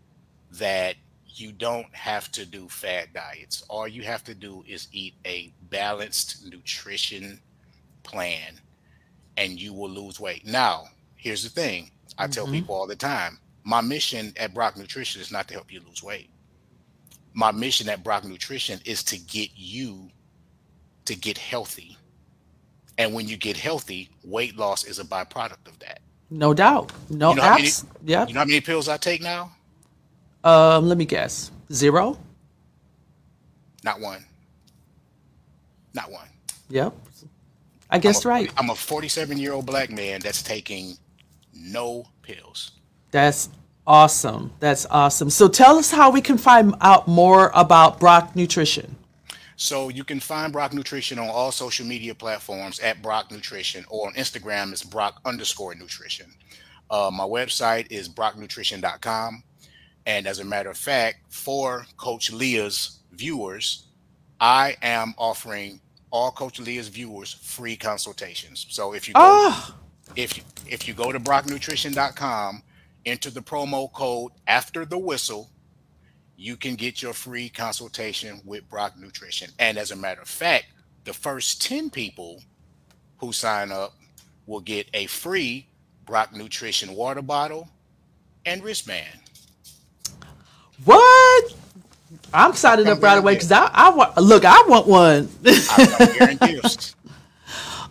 that you don't have to do fad diets. All you have to do is eat a balanced nutrition plan and you will lose weight. Now, here's the thing I tell Mhm. people all the time my mission at Brock Nutrition is not to help you lose weight. My mission at Brock Nutrition is to get you to get healthy. And when you get healthy, weight loss is a byproduct of that. No doubt. No, You know many- yep. You know how many pills I take now? Um, let me guess. Zero. Not one. Not one. Yep. I I'm guessed a, right. I'm a 47 year old black man that's taking no pills. That's awesome. That's awesome. So tell us how we can find out more about Brock Nutrition. So you can find Brock Nutrition on all social media platforms at Brock Nutrition or on Instagram it's Brock underscore nutrition. Uh, my website is brocknutrition.com. And as a matter of fact, for Coach Leah's viewers, I am offering all Coach Leah's viewers free consultations. So if you go Oh, if you, if you go to brocknutrition.com, enter the promo code after the whistle, you can get your free consultation with Brock Nutrition. And as a matter of fact, the first 10 people who sign up will get a free Brock Nutrition water bottle and wristband. What? I'm signing up right away because I, I want. Look, I want one. I come here and gifts.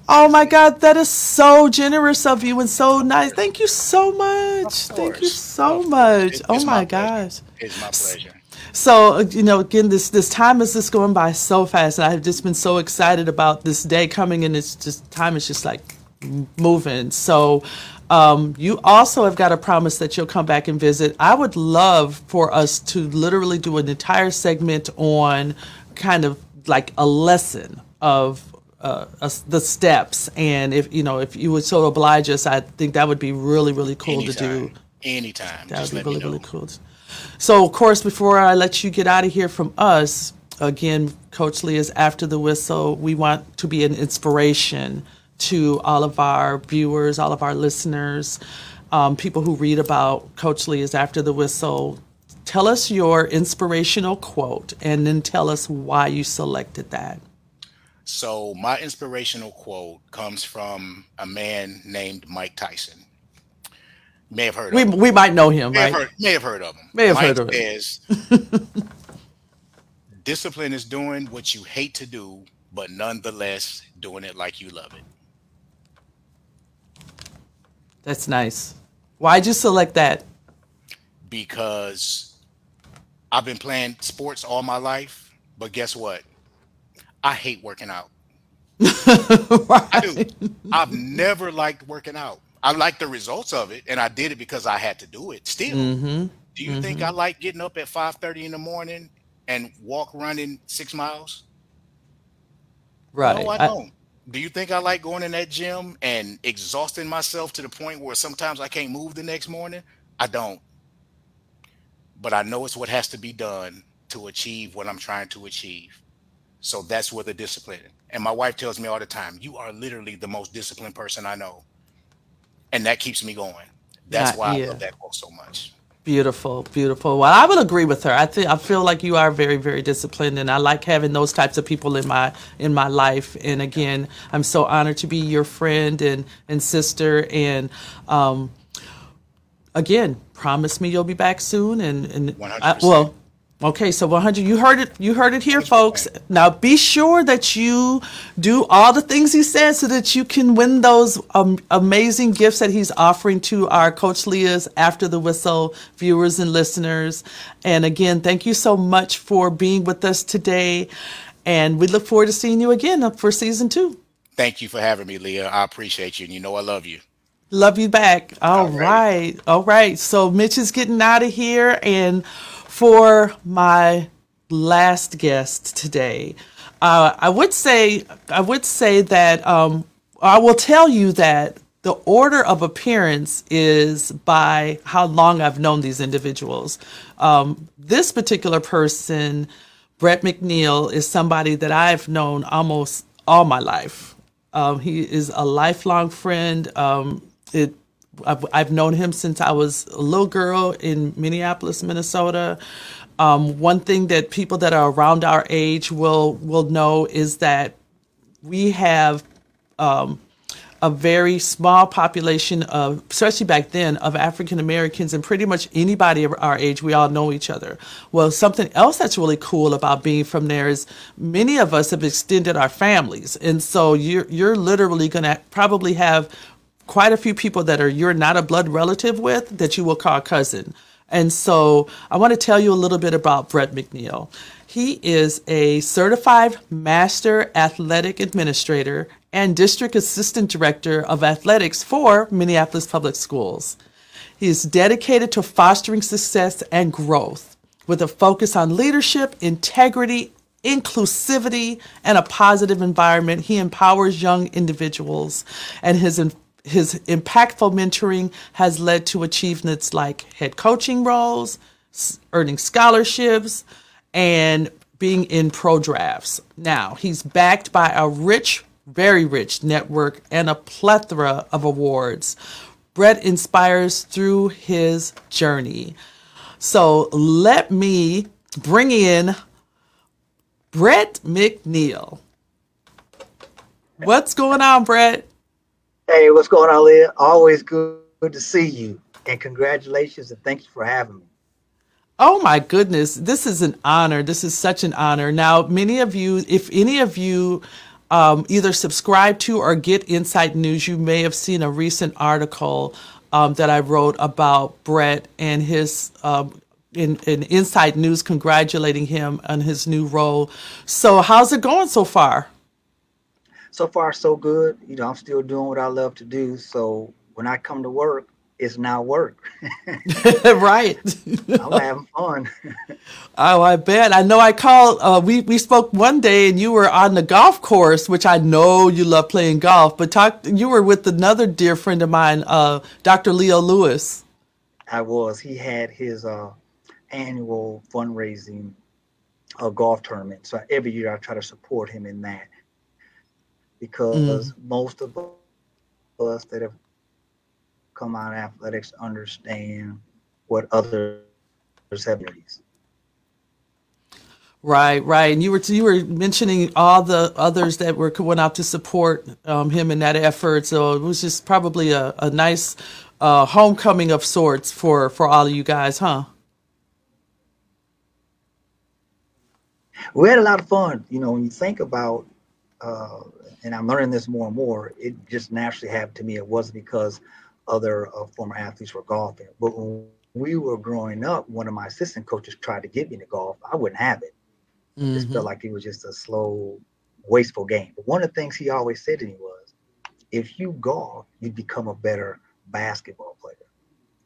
oh my God, that is so generous of you and so nice. Thank you so much. Thank you so much. It- oh my my gosh. It's my pleasure. So you know, again, this this time is just going by so fast, and I've just been so excited about this day coming, and it's just time is just like moving. So. Um, you also have got a promise that you'll come back and visit. I would love for us to literally do an entire segment on kind of like a lesson of uh, the steps, and if you know, if you would so oblige us, I think that would be really, really cool to do. Anytime. Anytime. That Just would be really, really cool. So, of course, before I let you get out of here from us, again, Coach Leah's after the whistle. We want to be an inspiration to all of our viewers, all of our listeners, um, people who read about Coach Leah's after the whistle. Tell us your inspirational quote and then tell us why you selected that. So my inspirational quote comes from a man named Mike Tyson. You may have heard We, of him. we might know him, May have, right? heard, may have heard of him. May have Mike heard of him. says, discipline is doing what you hate to do, but nonetheless doing it like you love it. That's nice. Why'd you select that? Because I've been playing sports all my life, but guess what? I hate working out. I do. I've never liked working out. I like the results of it, and I did it because I had to do it. Still, Mm-hmm. do you think I like getting up at five thirty in the morning and walk running six miles? Right. No, I I- don't. Do you think I like going in that gym and exhausting myself to the point where sometimes I can't move the next morning? I don't. But I know it's what has to be done to achieve what I'm trying to achieve. So that's where the discipline. And my wife tells me all the time, "You are literally the most disciplined person I know," and that keeps me going. That's why yeah. I love that quote so much. Beautiful, beautiful. Well, I would agree with her. I think I feel like you are very, very disciplined, and I like having those types of people in my in my life. And again, I'm so honored to be your friend and and sister. And um, again, promise me you'll be back soon. And and I, well, Okay, so 100. You heard it. You heard it here, folks. Now be sure that you do all the things he said, so that you can win those um, amazing gifts that he's offering to our Coach Leah's After the Whistle viewers and listeners. And again, thank you so much for being with us today, and we look forward to seeing you again for season two. Thank you for having me, Leah. I appreciate you, and you know I love you. Love you back. all, all right. right. All right. So Mitch is getting out of here and for my last guest today, uh, I would say I would say that um, I will tell you that the order of appearance is by how long I've known these individuals. Um, this particular person, Brett McNeal, is somebody that I've known almost all my life. Um, he is a lifelong friend. Um, it I've, I've known him since I was a little girl in Minneapolis, Minnesota. Um, one thing that people that are around our age will will know is that we have um, a very small population of, especially back then, of African Americans, and pretty much anybody of our age, we all know each other. Well, something else that's really cool about being from there is many of us have extended our families, and so you're you're literally going to probably have quite a few people that are you're not a blood relative with that you will call cousin. And so I want to tell you a little bit about Brett McNeal. He is a certified master athletic administrator and district assistant director of athletics for Minneapolis Public Schools. He is dedicated to fostering success and growth with a focus on leadership, integrity, inclusivity, and a positive environment. He empowers young individuals, and his his impactful mentoring has led to achievements like head coaching roles, earning scholarships, and being in pro drafts. Now, he's backed by a rich, very rich network and a plethora of awards. Brett inspires through his journey. So let me bring in Brett McNeal. What's going on, Brett? Hey, what's going on, Leah? Always good, to see you. And congratulations and thank you for having me. Oh my goodness, this is an honor. This is such an honor. Now, many of you, if any of you um, either subscribe to or get Insight News, you may have seen a recent article um, that I wrote about Brett and his um, in, in Insight News congratulating him on his new role. So, how's it going so far? So far so good. You know, I'm still doing what I love to do. So when I come to work, it's now work. right. I'm having fun. oh, I bet. I know I called uh, we we spoke one day and you were on the golf course, which I know you love playing golf, but talk you were with another dear friend of mine, uh, Dr. Leo Lewis. I was. He had his uh, annual fundraising uh, golf tournament. So every year I try to support him in that because mm. most of us that have come out of athletics understand what others have needs. Right, right, and you were you were mentioning all the others that were went out to support um, him in that effort. So it was just probably a, a nice uh, homecoming of sorts for for all of you guys, huh? We had a lot of fun. You know, when you think about uh, and I'm learning this more and more, it just naturally happened to me. It wasn't because other uh, former athletes were golfing. But when we were growing up, one of my assistant coaches tried to get me to golf. I wouldn't have it. Mm-hmm. It just felt mm-hmm. like it was just a slow, wasteful game. But one of the things he always said to me was, if you golf, you become a better basketball player.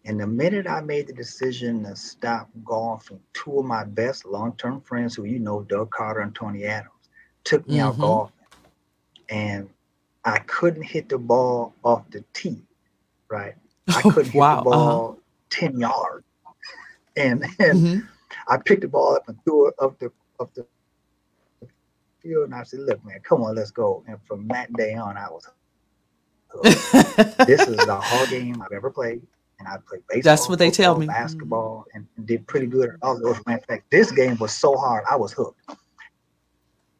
And the minute I made the decision to stop golfing, two of my best long-term friends, who you know, Doug Carter and Tony Adams, took me mm-hmm. out golfing and I couldn't hit the ball off the tee, right? I couldn't wow. hit the uh-huh. ball uh-huh. 10 yards. And and mm-hmm. I picked the ball up and threw it up the up the field, and I said, "Look, man, come on, let's go." And from that day on, I was. this is the hard game I've ever played, and I played baseball. That's what they football, tell me. Basketball, and, did pretty good at all those. In fact, this game was so hard, I was hooked.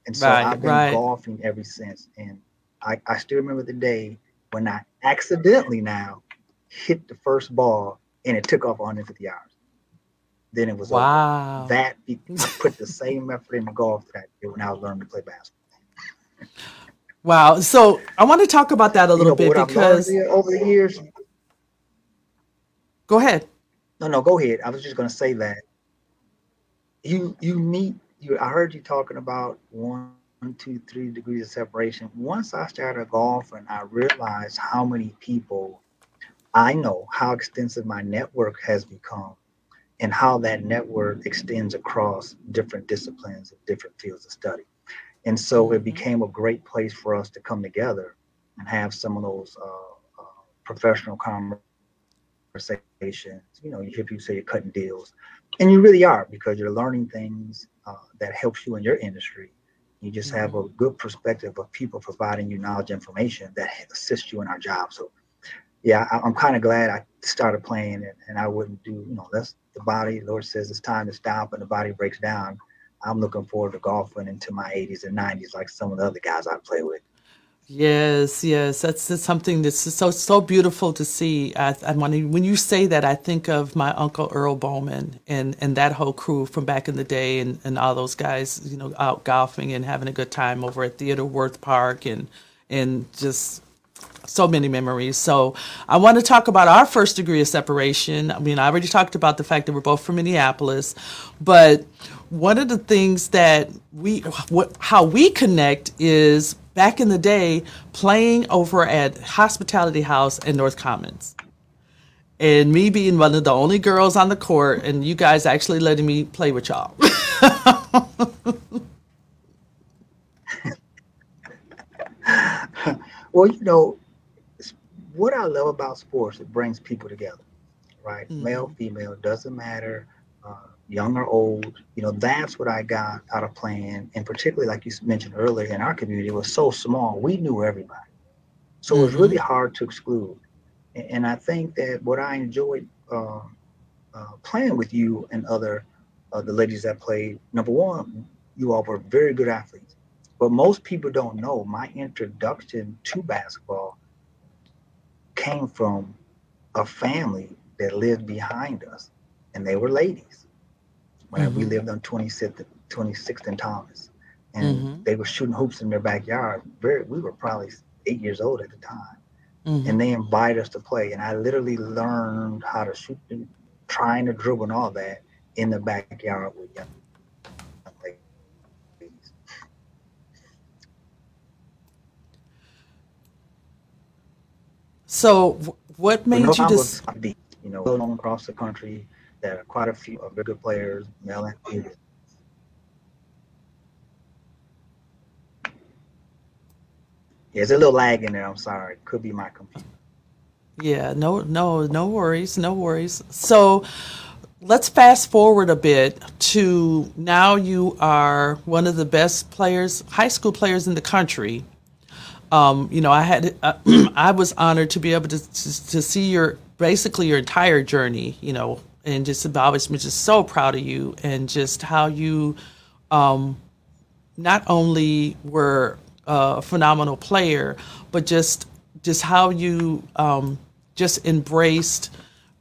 And so Right, I've been right. golfing ever since. And I, I still remember the day when I accidentally now hit the first ball and it took off 150 yards. Then it was over. Wow. That be- I put the same effort into golf that I did when I was learning to play basketball. Wow. So I want to talk about that a You little know, bit because over the years. go ahead. No, no, go ahead. I was just going to say that you you meet you. I heard you talking about one, two, three degrees of separation. Once I started golfing, I realized how many people I know, how extensive my network has become, and how that network extends across different disciplines and different fields of study. And so it became a great place for us to come together and have some of those uh, uh, professional conversations. You know, you hear people say you're cutting deals, and you really are because you're learning things uh, that helps you in your industry. You just have a good perspective of people providing you knowledge, information that assists you in our job. So, yeah, I, I'm kind of glad I started playing, and, and I wouldn't do. You know, that's the body. Lord says it's time to stop, and the body breaks down. I'm looking forward to golfing into my 80s and 90s, like some of the other guys I play with. Yes, yes, that's, that's something that's so so beautiful to see. I, I when you, when you say that, I think of my uncle Earl Bowman and and that whole crew from back in the day, and and all those guys, you know, out golfing and having a good time over at Theodore Wirth Park, and and just so many memories. So I want to talk about our first degree of separation. I mean, I already talked about the fact that we're both from Minneapolis, but one of the things that we what, how we connect is back in the day playing over at Hospitality House in North Commons. And me being one of the only girls on the court, and you guys actually letting me play with y'all. Well, you know, what I love about sports, it brings people together, right? Mhm. Male, female, doesn't matter, uh, young or old. You know, that's what I got out of playing. And particularly, like you mentioned earlier, in our community, it was so small, we knew everybody. So it was Mhm. really hard to exclude. A- And I think that what I enjoyed uh, uh, playing with you and other uh, the ladies that played, number one, you all were very good athletes. But most people don't know my introduction to basketball came from a family that lived behind us, and they were ladies. When we Mhm. lived on 26th, 26th and Thomas, and Mhm. they were shooting hoops in their backyard. Very, we were probably eight years old at the time, Mhm. and they invited us to play. And I literally learned how to shoot, trying to dribble and all that in the backyard with young ladies. So, what made you just? you know, all across the country, there quite a few of very good players, male and female. There's a little lag in there. I'm sorry. Could be my computer. Yeah, no, no, no worries, no worries. So, let's fast forward a bit to now. You are one of the best players, high school players in the country. Um, you know, I had, uh, I was honored to be able to, to to see your basically your entire journey. You know, and just always been just so proud of you and just how you um, not only were a phenomenal player, but just just how you um, just embraced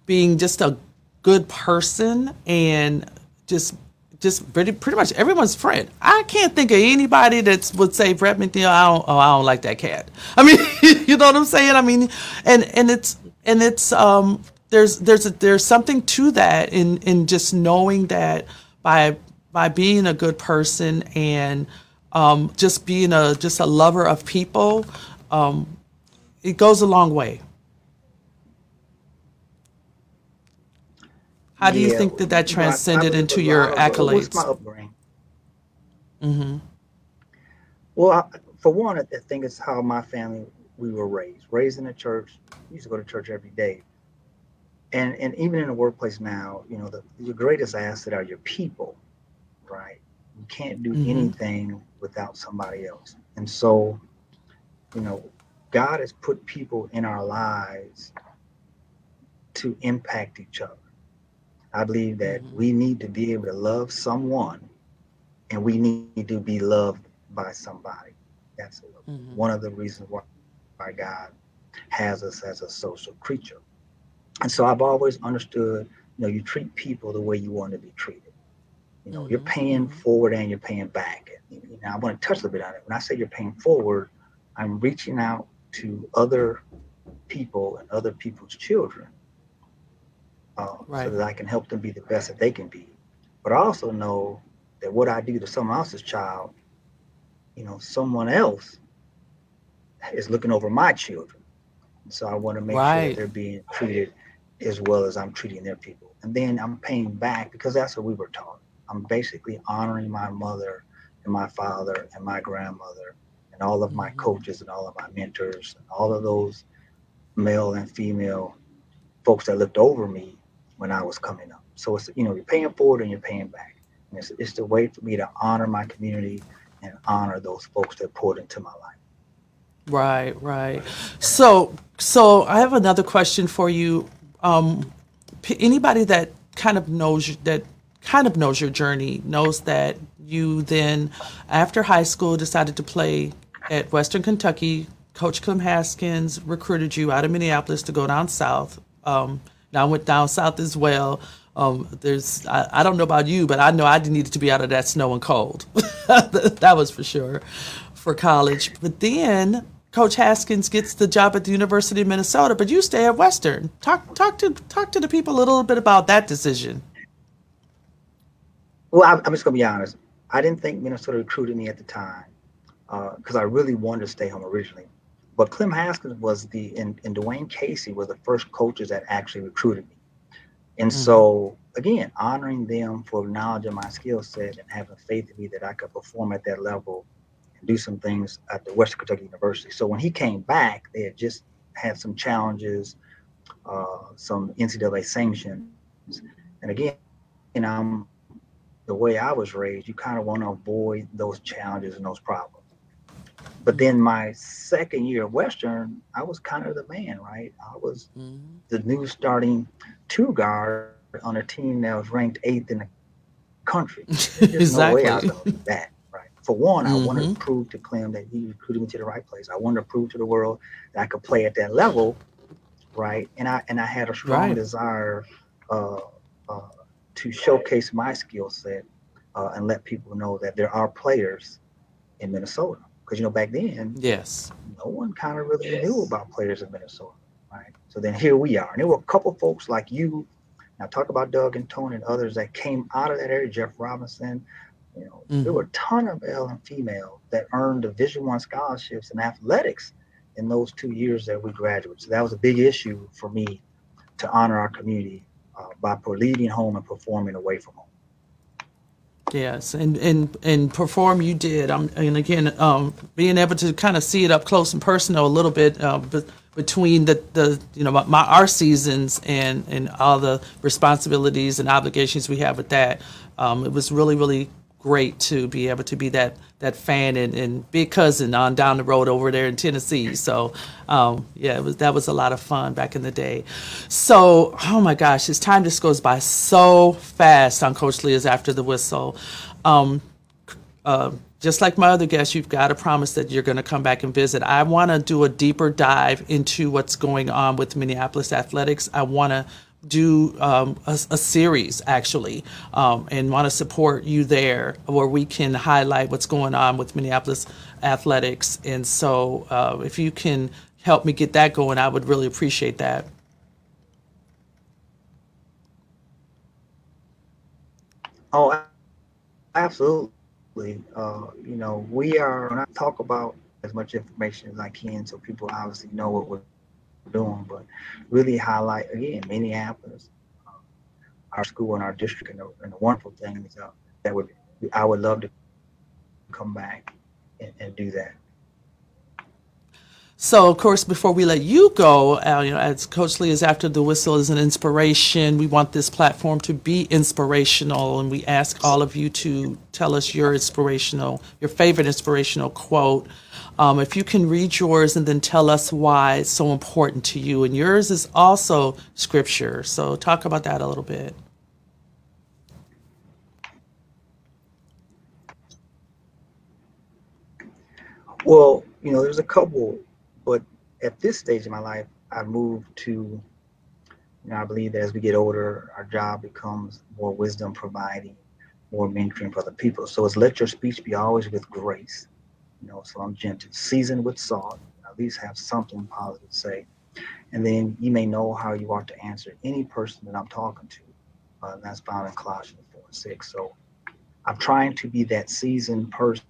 being just a good person and just just pretty, pretty much everyone's friend. I can't think of anybody that would say Brett McNeal. I don't. Oh, I don't like that cat. I mean, you know what I'm saying. I mean, and and it's and it's um there's there's a, there's something to that in in just knowing that by by being a good person and um, just being a just a lover of people, um, it goes a long way. How do you Yeah, think that that you know, I- I transcended believe into your What's accolades? my upbringing? hmm Well, I, for one, I I think it's how my family we were raised. Raised in a church, we used to go to church every day. And and even in the workplace now, you know, the your greatest asset are your people, right? You can't do Mhm. anything without somebody else. And so, you know, God has put people in our lives to impact each other. I believe that Mhm. we need to be able to love someone and we need to be loved by somebody. That's Mhm. one of the reasons why, why God has us as a social creature. And so I've always understood, you know, you treat people the way you want to be treated. You know, you're Mhm, paying mhm. forward and you're paying back. You know, I want to touch a little bit on it. When I say you're paying forward, I'm reaching out to other people and other people's children uh, Right. so that I can help them be the best that they can be. But I also know that what I do to someone else's child, you know, someone else is looking over my children. So I want to make sure Right. that they're being treated as well as I'm treating their people. And then I'm paying back because that's what we were taught. I'm basically honoring my mother and my father and my grandmother and all of my Mhm. coaches and all of my mentors and all of those male and female folks that looked over me when I was coming up. So it's you know you're paying forward and you're paying back. And it's it's the way for me to honor my community and honor those folks that poured into my life. Right, right. So, so I have another question for you. Um, p- anybody that kind of knows that kind of knows your journey knows that you then, after high school, decided to play at Western Kentucky. Coach Clem Haskins recruited you out of Minneapolis to go down south. Um, and I went down south as well. Um, there's, I, I don't know about you, but I know I needed to be out of that snow and cold. that was for sure for college. But then Coach Haskins gets the job at the University of Minnesota, but you stay at Western. Talk talk to talk to the people a little bit about that decision. Well, I, I'm just gonna be honest. I didn't think Minnesota recruited me at the time uh, because I really wanted to stay home originally. But Clem Haskins was the and, and Dwane Casey was the first coaches that actually recruited me. And mm-hmm. so again, honoring them for knowledge of my skill set and having faith in me that I could perform at that level do some things at the Western Kentucky University. So when he came back, they had just had some challenges, uh, some NCAA sanctions, and again, you know, the way I was raised, you kind of want to avoid those challenges and those problems. But then my second year at Western, I was kind of the man, right? I was the new starting two guard on a team that was ranked eighth in the country. There's no way I was exactly. going to do that? For one, I wanted Mhm. to prove to Clem that he recruited me to the right place. I wanted to prove to the world that I could play at that level, right? And I and I had a strong Right. desire uh, uh, to showcase my skill set uh, and let people know that there are players in Minnesota. Because you know, back then, Yes. no one kind of really knew about players in Minnesota, right? So then here we are, and there were a couple folks like you. Now talk about Doug and Tony and others that came out of that area. Jeff Robinson, you know, there were a ton of male and female that earned Division One scholarships in athletics in those two years that we graduated. So that was a big issue for me to honor our community uh, by leading home and performing away from home. Yes, and and and perform you did. Um, and again, um, being able to kind of see it up close and personal a little bit uh, be- between the the you know my, my our seasons and and all the responsibilities and obligations we have with that. Um, it was really really great to be able to be that that fan and, and big cousin on down the road over there in Tennessee. So um, yeah, was that was a lot of fun back in the day. So oh my gosh, this time just goes by so fast on Coach Leah's After the Whistle. Um, uh, just like my other guests, you've got to promise that you're going to come back and visit. I want to do a deeper dive into what's going on with Minneapolis athletics. I want to do um, a, a series actually, um, and want to support you there, where we can highlight what's going on with Minneapolis athletics. And so, uh, if you can help me get that going, I would really appreciate that. Oh, absolutely. Uh, you know, we are, I talk about as much information as I can so people obviously know what we're doing, but really highlight, again, Minneapolis, uh, our school and our district, and the, and the wonderful things uh, that would, I would love to come back and, and do that. So, of course, before we let you go, uh, you know, as Coach Leah's after the whistle is an inspiration. We want this platform to be inspirational, and we ask all of you to tell us your inspirational, your favorite inspirational quote. Um, if you can read yours and then tell us why it's so important to you, and yours is also scripture. So, talk about that a little bit. Well, you know, there's a couple but at this stage in my life, I moved to, you know, I believe that as we get older, our job becomes more wisdom providing, more mentoring for other people. So it's let your speech be always with grace. You know, so I'm gentle, seasoned with salt, at least have something positive to say. And then you may know how you ought to answer any person that I'm talking to. Uh, and that's found in Colossians 4 and 6. So I'm trying to be that seasoned person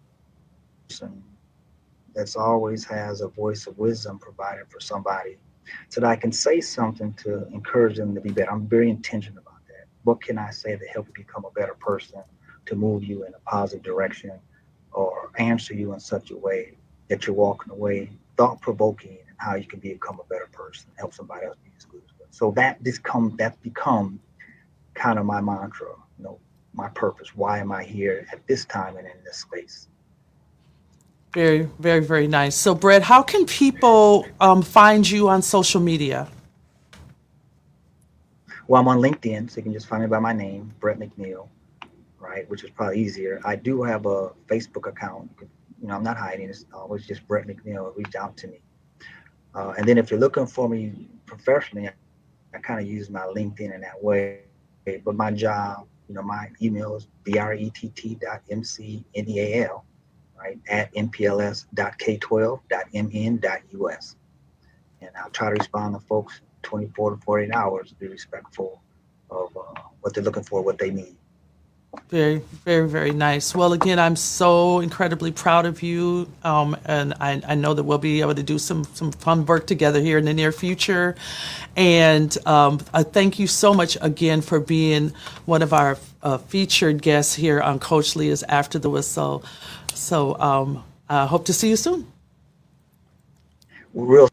that's always has a voice of wisdom provided for somebody so that I can say something to encourage them to be better. I'm very intentional about that. What can I say to help you become a better person, to move you in a positive direction, or answer you in such a way that you're walking away thought provoking and how you can become a better person, help somebody else be as good as well. So that this come that become kind of my mantra, you know, my purpose. Why am I here at this time and in this space? Very, very, very nice. So, Brett, how can people um, find you on social media? Well, I'm on LinkedIn, so you can just find me by my name, Brett McNeal, right? Which is probably easier. I do have a Facebook account. You know, I'm not hiding. It's always just Brett McNeal. Reach out to me. Uh, and then if you're looking for me professionally, I, I kind of use my LinkedIn in that way. But my job, you know, my email is brett.mcneal right, at mpls.k12.mn.us. And I'll try to respond to folks 24 to 48 hours to be respectful of uh, what they're looking for, what they need. Very, very, very nice. Well, again, I'm so incredibly proud of you, um, and I, I, know that we'll be able to do some some fun work together here in the near future. And um, I thank you so much again for being one of our uh, featured guests here on Coach Leah's After the Whistle. So um, I hope to see you soon. Real.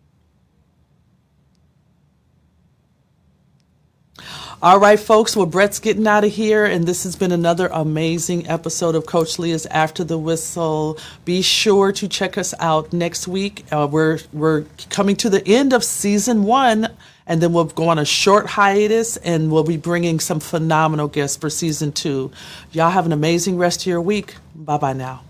All right, folks. Well, Brett's getting out of here, and this has been another amazing episode of Coach Leah's After the Whistle. Be sure to check us out next week. Uh, we're we're coming to the end of season one, and then we'll go on a short hiatus, and we'll be bringing some phenomenal guests for season two. Y'all have an amazing rest of your week. Bye bye now.